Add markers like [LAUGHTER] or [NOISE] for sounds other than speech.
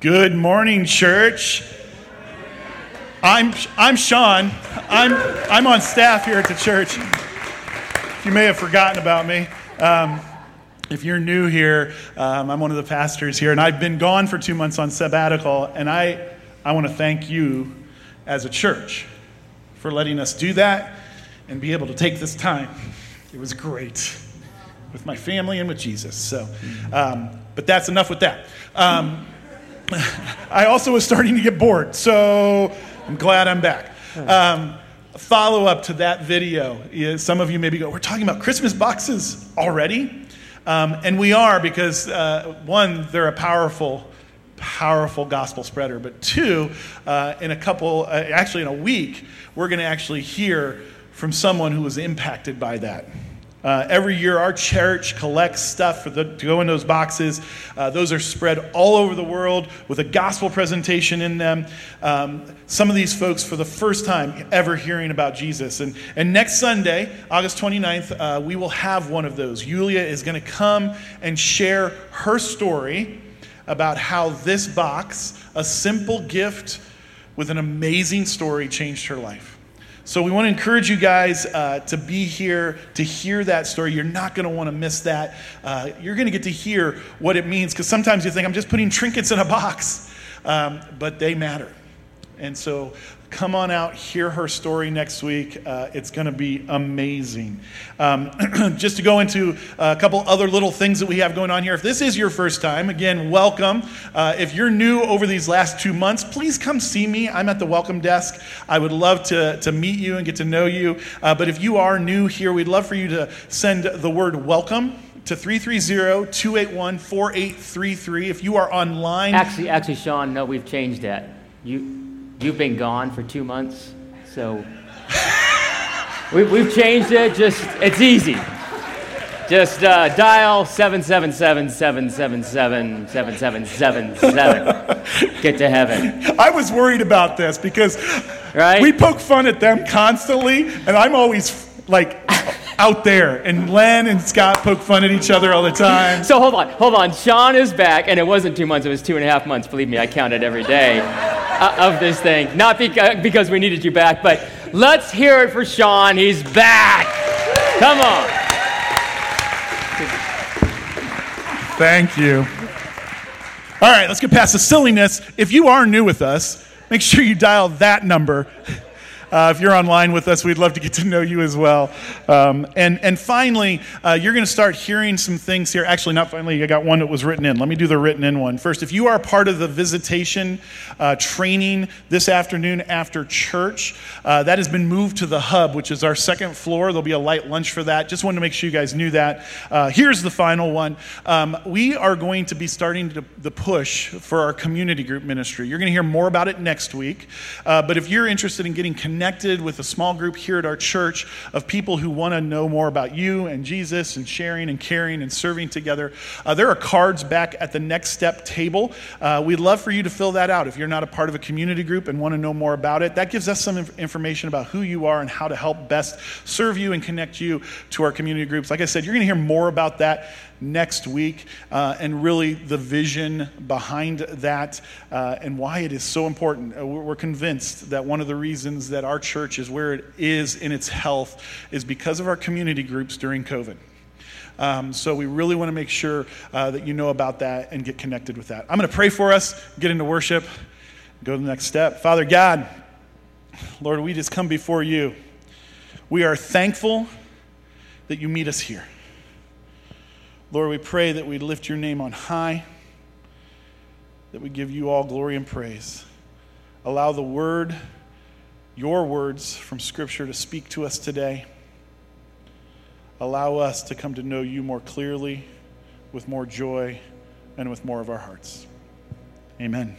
Good morning, church. I'm, I'm Sean. I'm, I'm on staff here at the church. You may have forgotten about me. Um, if you're new here, um, I'm one of the pastors here, and I've been gone for two months on sabbatical, and I, I want to thank you as a church for letting us do that and be able to take this time. It was great with my family and with Jesus. So, um, but that's enough with that. I also was starting to get bored, so I'm glad I'm back. Um, follow up to that video. Some of you maybe go, We're talking about Christmas boxes already? Um, and we are because, uh, one, they're a powerful, powerful gospel spreader. But two, uh, in a couple, uh, actually in a week, we're going to actually hear from someone who was impacted by that. Uh, every year, our church collects stuff for the, to go in those boxes. Uh, those are spread all over the world with a gospel presentation in them. Um, some of these folks, for the first time ever hearing about Jesus. And, and next Sunday, August 29th, uh, we will have one of those. Yulia is going to come and share her story about how this box, a simple gift with an amazing story, changed her life. So we want to encourage you guys uh, to be here to hear that story. You're not going to want to miss that. Uh, you're going to get to hear what it means because sometimes you think I'm just putting trinkets in a box, um, but they matter. And so come on out, hear her story next week. Uh, it's going to be amazing. Um, [CLEARS THROAT] just to go into a couple other little things that we have going on here. If this is your first time, again, welcome. Uh, if you're new over these last two months, please come see me. I'm at the welcome desk. I would love to, to meet you and get to know you. Uh, but if you are new here, we'd love for you to send the word welcome to 330-281-4833 if you are online actually actually sean no we've changed that you You've been gone for two months, so [LAUGHS] we, we've changed it. Just it's easy. Just uh, dial 777-777-7777. Get to heaven. [LAUGHS] I was worried about this because right? we poke fun at them constantly, and I'm always like [LAUGHS] out there. And Len and Scott poke fun at each other all the time. So hold on, hold on. Sean is back, and it wasn't two months, it was two and a half months. Believe me, I counted every day Uh, of this thing. Not because we needed you back, but let's hear it for Sean. He's back. Come on. Thank you. All right, let's get past the silliness. If you are new with us, make sure you dial that number uh, if you're online with us, we'd love to get to know you as well. Um, and, and finally, uh, you're going to start hearing some things here. Actually, not finally, I got one that was written in. Let me do the written in one first. If you are part of the visitation uh, training this afternoon after church, uh, that has been moved to the hub, which is our second floor. There'll be a light lunch for that. Just wanted to make sure you guys knew that. Uh, here's the final one. Um, we are going to be starting to, the push for our community group ministry. You're going to hear more about it next week. Uh, but if you're interested in getting connected, connected with a small group here at our church of people who want to know more about you and Jesus and sharing and caring and serving together. Uh, there are cards back at the next step table. Uh, we'd love for you to fill that out if you're not a part of a community group and want to know more about it. That gives us some information about who you are and how to help best serve you and connect you to our community groups. Like I said, you're going to hear more about that next week, uh, and really the vision behind that uh, and why it is so important. Uh, we're convinced that one of the reasons that our church is where it is in its health is because of our community groups during COVID. Um, so we really want to make sure uh, that you know about that and get connected with that. I'm going to pray for us, get into worship, go to the next step. Father God, Lord, we just come before you. We are thankful that you meet us here. Lord, we pray that we lift your name on high, that we give you all glory and praise. Allow the word, your words from Scripture, to speak to us today. Allow us to come to know you more clearly, with more joy, and with more of our hearts. Amen.